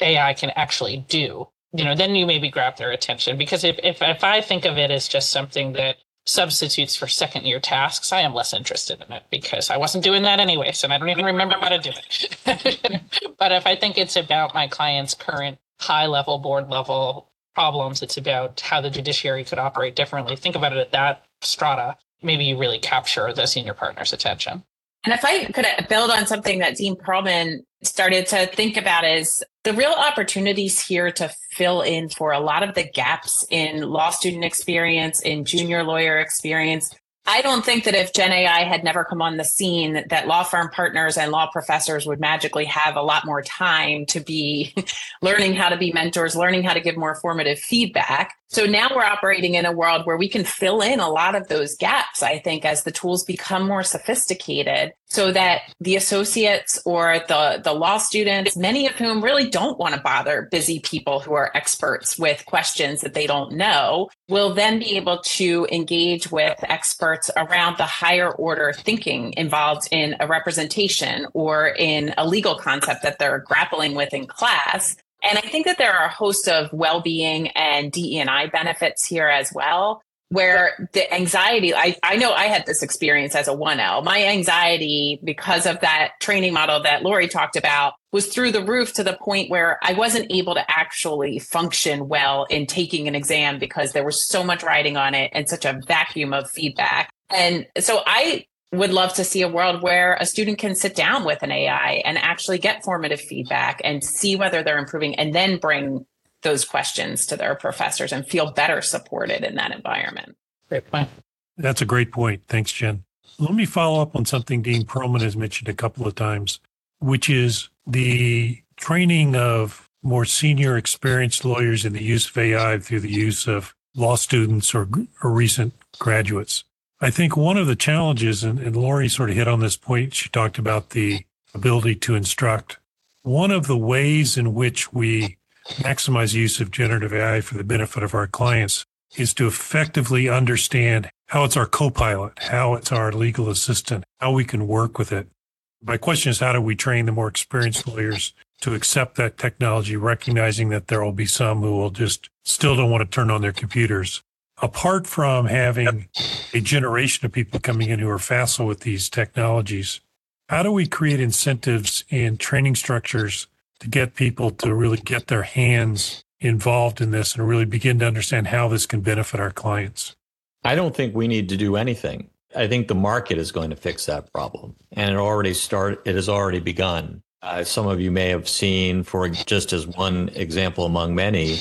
AI can actually do, you know, then you maybe grab their attention. Because if, if, if I think of it as just something that substitutes for second year tasks, I am less interested in it because I wasn't doing that anyways, and I don't even remember how to do it. but if I think it's about my client's current high level, board level problems, it's about how the judiciary could operate differently. Think about it at that strata. Maybe you really capture the senior partner's attention. And if I could build on something that Dean Perlman started to think about is the real opportunities here to fill in for a lot of the gaps in law student experience, in junior lawyer experience, I don't think that if Gen AI had never come on the scene, that law firm partners and law professors would magically have a lot more time to be learning how to be mentors, learning how to give more formative feedback. So now we're operating in a world where we can fill in a lot of those gaps, I think, as the tools become more sophisticated so that the associates or the, the law students, many of whom really don't want to bother busy people who are experts with questions that they don't know, will then be able to engage with experts around the higher order thinking involved in a representation or in a legal concept that they're grappling with in class and I think that there are a host of well-being and DE&I benefits here as well, where the anxiety, I, I know I had this experience as a 1L. My anxiety, because of that training model that Lorie talked about, was through the roof to the point where I wasn't able to actually function well in taking an exam because there was so much writing on it and such a vacuum of feedback. And so I would love to see a world where a student can sit down with an AI and actually get formative feedback and see whether they're improving and then bring those questions to their professors and feel better supported in that environment. Great point. That's a great point. Thanks, Jen. Let me follow up on something Dean Perlman has mentioned a couple of times, which is the training of more senior experienced lawyers in the use of AI through the use of law students or, or recent graduates. I think one of the challenges, and, and Lorie sort of hit on this point, she talked about the ability to instruct. One of the ways in which we maximize use of generative AI for the benefit of our clients is to effectively understand how it's our co-pilot, how it's our legal assistant, how we can work with it. My question is, how do we train the more experienced lawyers to accept that technology, recognizing that there will be some who will just still don't want to turn on their computers apart from having a generation of people coming in who are facile with these technologies, how do we create incentives and training structures to get people to really get their hands involved in this and really begin to understand how this can benefit our clients? I don't think we need to do anything. I think the market is going to fix that problem, and it already start. It has already begun. Uh, some of you may have seen, for just as one example among many,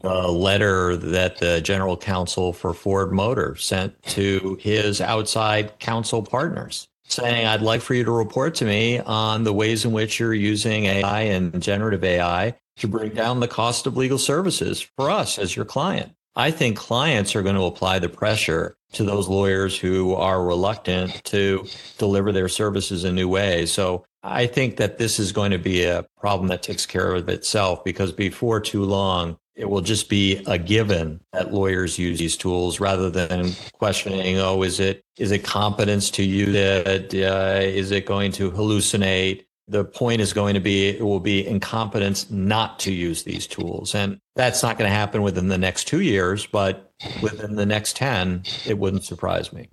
the letter that the general counsel for Ford Motor sent to his outside counsel partners saying, I'd like for you to report to me on the ways in which you're using AI and generative AI to bring down the cost of legal services for us as your client. I think clients are going to apply the pressure to those lawyers who are reluctant to deliver their services in new ways. So I think that this is going to be a problem that takes care of itself because before too long, it will just be a given that lawyers use these tools rather than questioning, oh, is it is it competence to use it? Uh, is it going to hallucinate? The point is going to be it will be incompetence not to use these tools. And that's not going to happen within the next two years, but within the next 10, it wouldn't surprise me.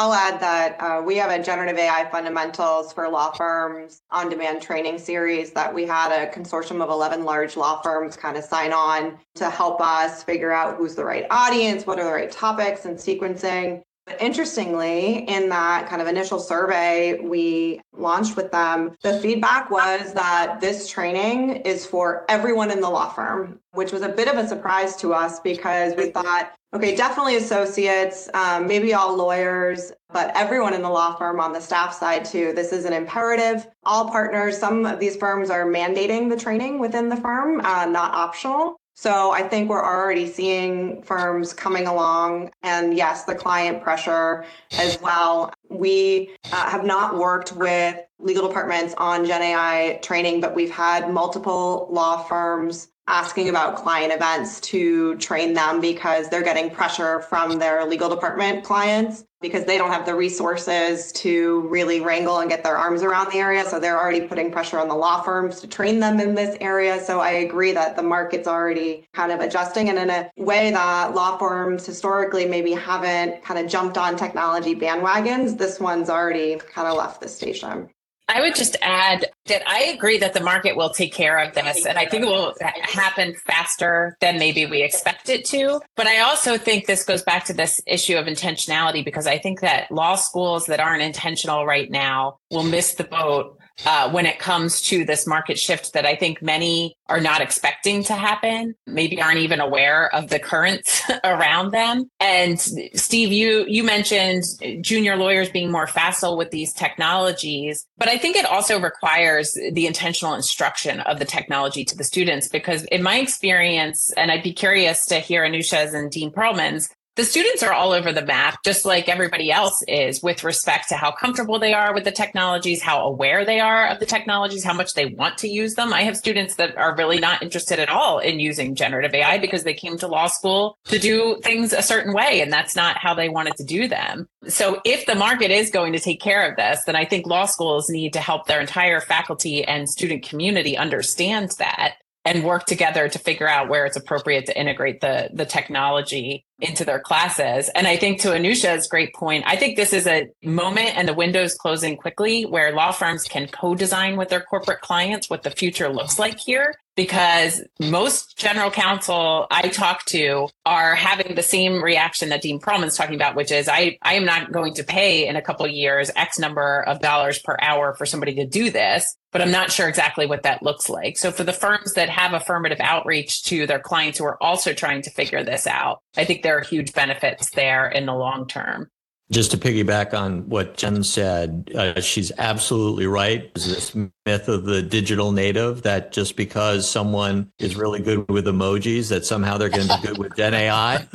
I'll add that uh, we have a generative AI fundamentals for law firms on demand training series that we had a consortium of 11 large law firms kind of sign on to help us figure out who's the right audience, what are the right topics and sequencing. Interestingly, in that kind of initial survey we launched with them, the feedback was that this training is for everyone in the law firm, which was a bit of a surprise to us because we thought, okay, definitely associates, um, maybe all lawyers, but everyone in the law firm on the staff side too. This is an imperative. All partners, some of these firms are mandating the training within the firm, uh, not optional. So I think we're already seeing firms coming along and yes, the client pressure as well. We uh, have not worked with legal departments on Gen AI training, but we've had multiple law firms asking about client events to train them because they're getting pressure from their legal department clients because they don't have the resources to really wrangle and get their arms around the area. So they're already putting pressure on the law firms to train them in this area. So I agree that the market's already kind of adjusting and in a way that law firms historically maybe haven't kind of jumped on technology bandwagons. This one's already kind of left the station. I would just add that I agree that the market will take care of this. And I think it will happen faster than maybe we expect it to. But I also think this goes back to this issue of intentionality because I think that law schools that aren't intentional right now will miss the boat uh, when it comes to this market shift that I think many are not expecting to happen, maybe aren't even aware of the currents around them. And Steve, you you mentioned junior lawyers being more facile with these technologies, but I think it also requires the intentional instruction of the technology to the students because in my experience, and I'd be curious to hear Anusia's and Dean Perlman's, the students are all over the map, just like everybody else is, with respect to how comfortable they are with the technologies, how aware they are of the technologies, how much they want to use them. I have students that are really not interested at all in using generative AI because they came to law school to do things a certain way, and that's not how they wanted to do them. So, if the market is going to take care of this, then I think law schools need to help their entire faculty and student community understand that and work together to figure out where it's appropriate to integrate the the technology into their classes. And I think to Anusia's great point, I think this is a moment and the window's closing quickly where law firms can co-design with their corporate clients what the future looks like here because most general counsel I talk to are having the same reaction that Dean Perlman's talking about, which is I, I am not going to pay in a couple years X number of dollars per hour for somebody to do this, but I'm not sure exactly what that looks like. So for the firms that have affirmative outreach to their clients who are also trying to figure this out, I think there are huge benefits there in the long term. Just to piggyback on what Jen said, uh, she's absolutely right. There's this myth of the digital native that just because someone is really good with emojis, that somehow they're going to be good with Gen AI.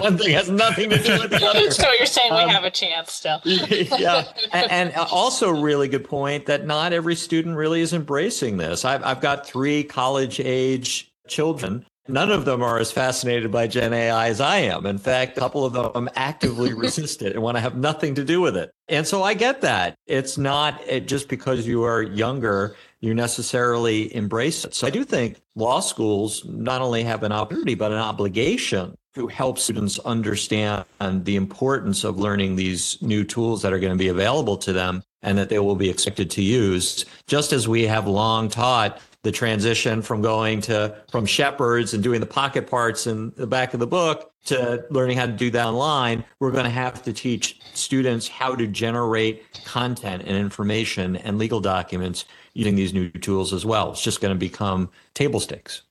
One thing has nothing to do with the other. So you're saying um, we have a chance still. yeah. And, and, also, really good point that not every student really is embracing this. I've, I've got three college age children None of them are as fascinated by Gen AI as I am. In fact, a couple of them actively resist it and want to have nothing to do with it. And so I get that. It's not it, just because you are younger, you necessarily embrace it. So I do think law schools not only have an opportunity, but an obligation to help students understand the importance of learning these new tools that are going to be available to them and that they will be expected to use, just as we have long taught the transition from going to from Shepard's and doing the pocket parts in the back of the book to learning how to do that online we're going to have to teach students how to generate content and information and legal documents using these new tools as well. It's just going to become table stakes.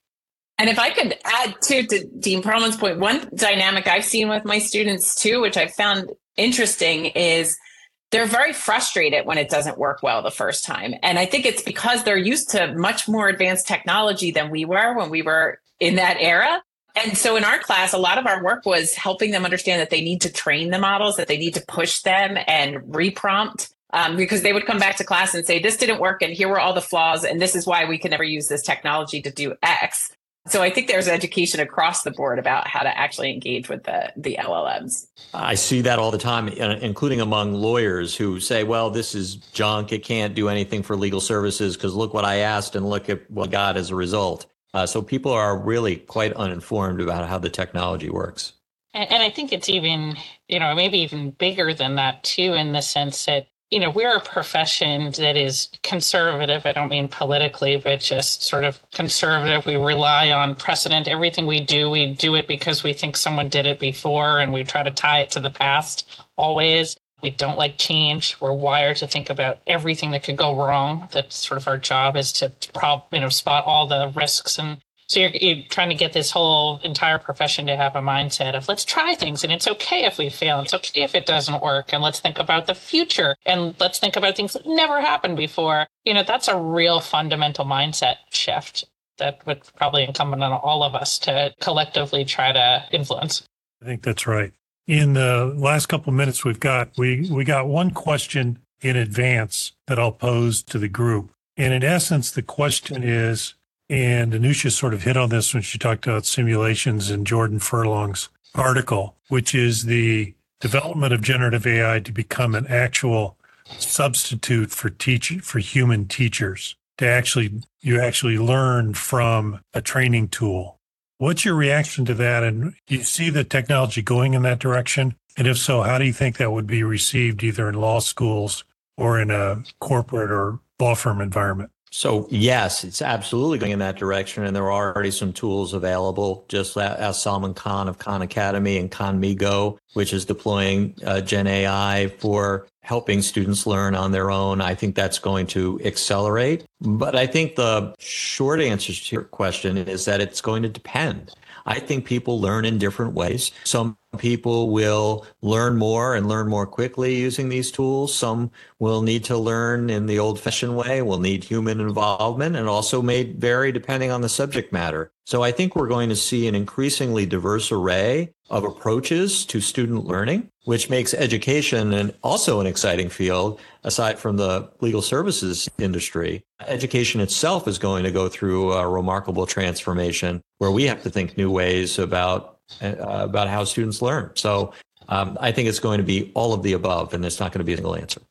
And if I could add to, to Dean Perlman's point, one dynamic I've seen with my students too, which I found interesting, is they're very frustrated when it doesn't work well the first time. And I think it's because they're used to much more advanced technology than we were when we were in that era. And so in our class, a lot of our work was helping them understand that they need to train the models, that they need to push them and reprompt. Um, because they would come back to class and say, This didn't work, and here were all the flaws, and this is why we can never use this technology to do X. So I think there's education across the board about how to actually engage with the the LLMs. I see that all the time, uh, including among lawyers who say, "Well, this is junk. It can't do anything for legal services because look what I asked and look at what I got as a result." Uh, so people are really quite uninformed about how the technology works. And, and I think it's even, you know, maybe even bigger than that too, in the sense that you know, we're a profession that is conservative. I don't mean politically, but just sort of conservative. We rely on precedent. Everything we do, we do it because we think someone did it before and we try to tie it to the past always. We don't like change. We're wired to think about everything that could go wrong. That's sort of our job is to, prob, you know, spot all the risks and so you're, you're, trying to get this whole entire profession to have a mindset of let's try things and it's okay if we fail. And it's okay if it doesn't work. And let's think about the future and let's think about things that never happened before. You know, that's a real fundamental mindset shift that would probably incumbent on all of us to collectively try to influence. I think that's right. In the last couple of minutes we've got, we, we got one question in advance that I'll pose to the group. And in essence, the question is, and Anusia sort of hit on this when she talked about simulations in Jordan Furlong's article, which is the development of generative AI to become an actual substitute for teach for human teachers. To actually you actually learn from a training tool. What's your reaction to that? And do you see the technology going in that direction? And if so, how do you think that would be received either in law schools or in a corporate or law firm environment? So yes, it's absolutely going in that direction, and there are already some tools available. Just as Salman Khan of Khan Academy and Khanmigo, which is deploying uh, Gen AI for helping students learn on their own. I think that's going to accelerate. But I think the short answer to your question is that it's going to depend. I think people learn in different ways. Some people will learn more and learn more quickly using these tools. Some will need to learn in the old fashioned way, will need human involvement and also may vary depending on the subject matter. So I think we're going to see an increasingly diverse array of approaches to student learning, which makes education and also an exciting field aside from the legal services industry. Education itself is going to go through a remarkable transformation where we have to think new ways about uh, about how students learn. So um, I think it's going to be all of the above, and it's not going to be a single answer.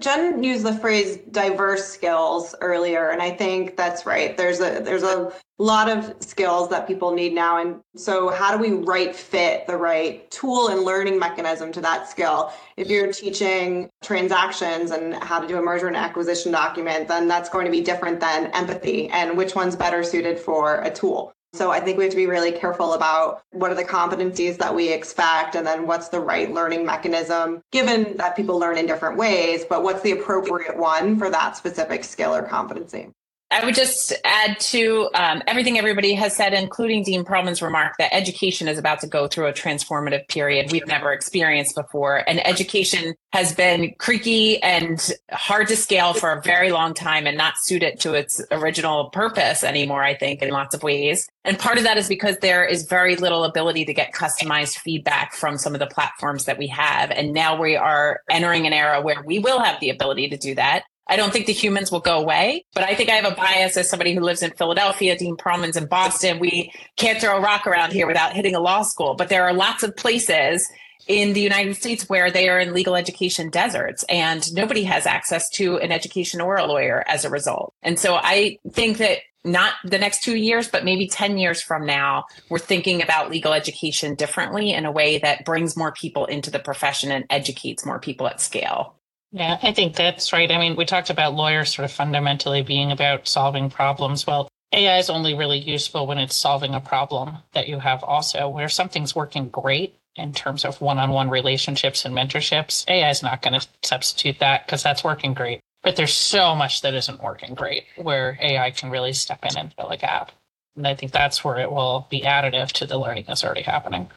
Jen used the phrase diverse skills earlier, and I think that's right. There's a there's a lot of skills that people need now. And so how do we right fit the right tool and learning mechanism to that skill? If you're teaching transactions and how to do a merger and acquisition document, then that's going to be different than empathy and which one's better suited for a tool. So I think we have to be really careful about what are the competencies that we expect and then what's the right learning mechanism, given that people learn in different ways, but what's the appropriate one for that specific skill or competency. I would just add to um, everything everybody has said, including Dean Perlman's remark that education is about to go through a transformative period we've never experienced before. And education has been creaky and hard to scale for a very long time and not suited to its original purpose anymore, I think, in lots of ways. And part of that is because there is very little ability to get customized feedback from some of the platforms that we have. And now we are entering an era where we will have the ability to do that. I don't think the humans will go away, but I think I have a bias as somebody who lives in Philadelphia. Dean Perlman's in Boston. We can't throw a rock around here without hitting a law school, but there are lots of places in the United States where they are in legal education deserts and nobody has access to an education or a lawyer as a result. And so I think that not the next two years, but maybe 10 years from now, we're thinking about legal education differently in a way that brings more people into the profession and educates more people at scale. Yeah, I think that's right. I mean, we talked about lawyers sort of fundamentally being about solving problems. Well, AI is only really useful when it's solving a problem that you have also, where something's working great in terms of one on one relationships and mentorships. AI is not going to substitute that because that's working great. But there's so much that isn't working great where AI can really step in and fill a gap. And I think that's where it will be additive to the learning that's already happening.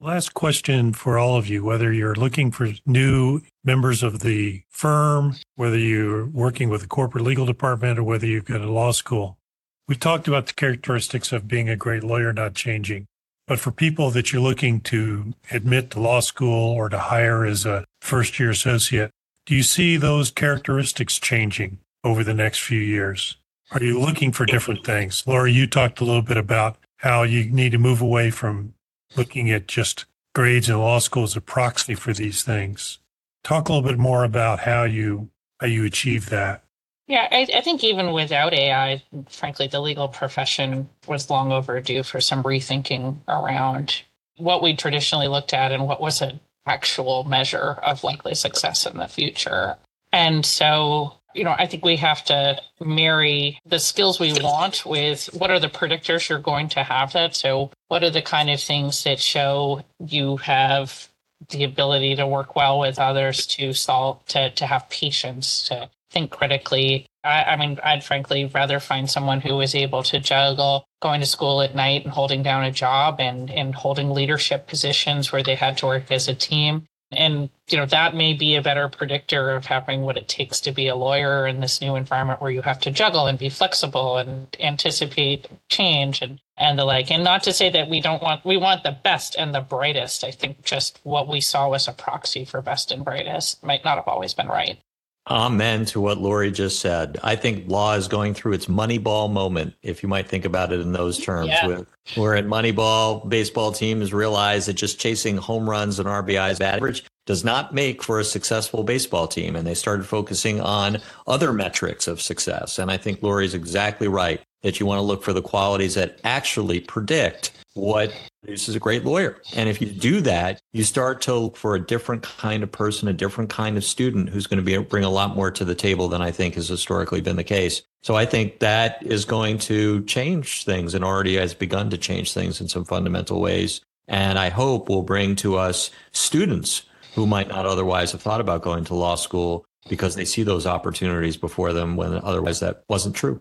Last question for all of you whether you're looking for new members of the firm, whether you're working with a corporate legal department, or whether you've got a law school. We talked about the characteristics of being a great lawyer not changing. But for people that you're looking to admit to law school or to hire as a first year associate, do you see those characteristics changing over the next few years? Are you looking for different things? Laura, you talked a little bit about how you need to move away from looking at just grades in law school as a proxy for these things. Talk a little bit more about how you how you achieve that. Yeah, I, I, think even without AI, frankly, the legal profession was long overdue for some rethinking around what we traditionally looked at and what was an actual measure of likely success in the future. And so you know, I think we have to marry the skills we want with what are the predictors you're going to have that. So, what are the kind of things that show you have the ability to work well with others, to solve, to, to have patience, to think critically. I, I mean, I'd frankly rather find someone who is able to juggle going to school at night and holding down a job and, and holding leadership positions where they had to work as a team and, you know, that may be a better predictor of having what it takes to be a lawyer in this new environment where you have to juggle and be flexible and anticipate change and, and the like. And not to say that we don't want, we want the best and the brightest. I think just what we saw was a proxy for best and brightest might not have always been right. Amen to what Lorie just said. I think law is going through its Moneyball moment, if you might think about it in those terms. Yeah. Where at Moneyball, baseball teams realize that just chasing home runs and RBIs average does not make for a successful baseball team. And they started focusing on other metrics of success. And I think Lorie's exactly right that you want to look for the qualities that actually predict what produces a great lawyer. And if you do that, you start to look for a different kind of person, a different kind of student who's going to be bring a lot more to the table than I think has historically been the case. So I think that is going to change things and already has begun to change things in some fundamental ways. And I hope will bring to us students who might not otherwise have thought about going to law school because they see those opportunities before them when otherwise that wasn't true.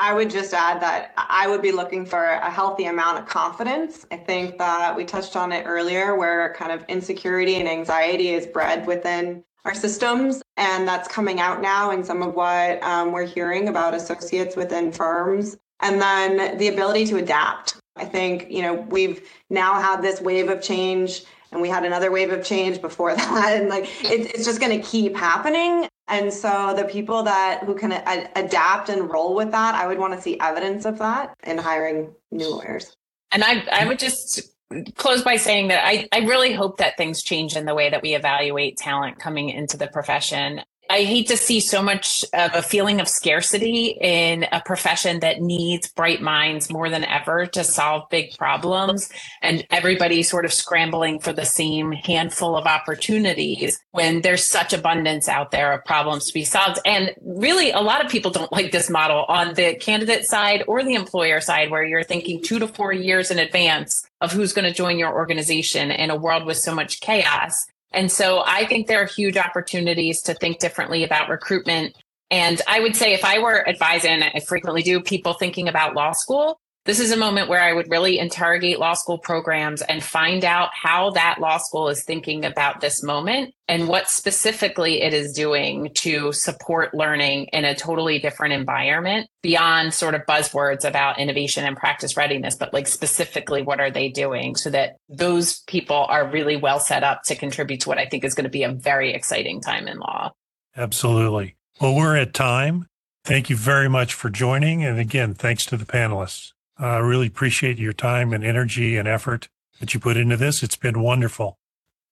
I would just add that I would be looking for a healthy amount of confidence. I think that we touched on it earlier, where kind of insecurity and anxiety is bred within our systems. And that's coming out now in some of what um, we're hearing about associates within firms. And then the ability to adapt. I think, you know, we've now had this wave of change and we had another wave of change before that and like it, it's just going to keep happening and so the people that who can a- adapt and roll with that i would want to see evidence of that in hiring new lawyers and i i would just close by saying that I, I really hope that things change in the way that we evaluate talent coming into the profession. I hate to see so much of a feeling of scarcity in a profession that needs bright minds more than ever to solve big problems and everybody sort of scrambling for the same handful of opportunities when there's such abundance out there of problems to be solved. And really, a lot of people don't like this model on the candidate side or the employer side, where you're thinking two to four years in advance of who's going to join your organization in a world with so much chaos. And so I think there are huge opportunities to think differently about recruitment. And I would say if I were advising, I frequently do people thinking about law school, this is a moment where I would really interrogate law school programs and find out how that law school is thinking about this moment and what specifically it is doing to support learning in a totally different environment beyond sort of buzzwords about innovation and practice readiness, but like specifically what are they doing so that those people are really well set up to contribute to what I think is going to be a very exciting time in law. Absolutely. Well, we're at time. Thank you very much for joining. And again, thanks to the panelists. I uh, really appreciate your time and energy and effort that you put into this. It's been wonderful.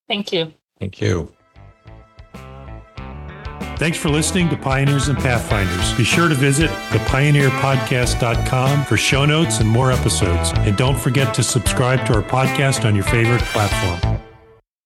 Thank you. Thank you. Thanks for listening to Pioneers and Pathfinders. Be sure to visit thepioneerpodcast.com for show notes and more episodes. And don't forget to subscribe to our podcast on your favorite platform.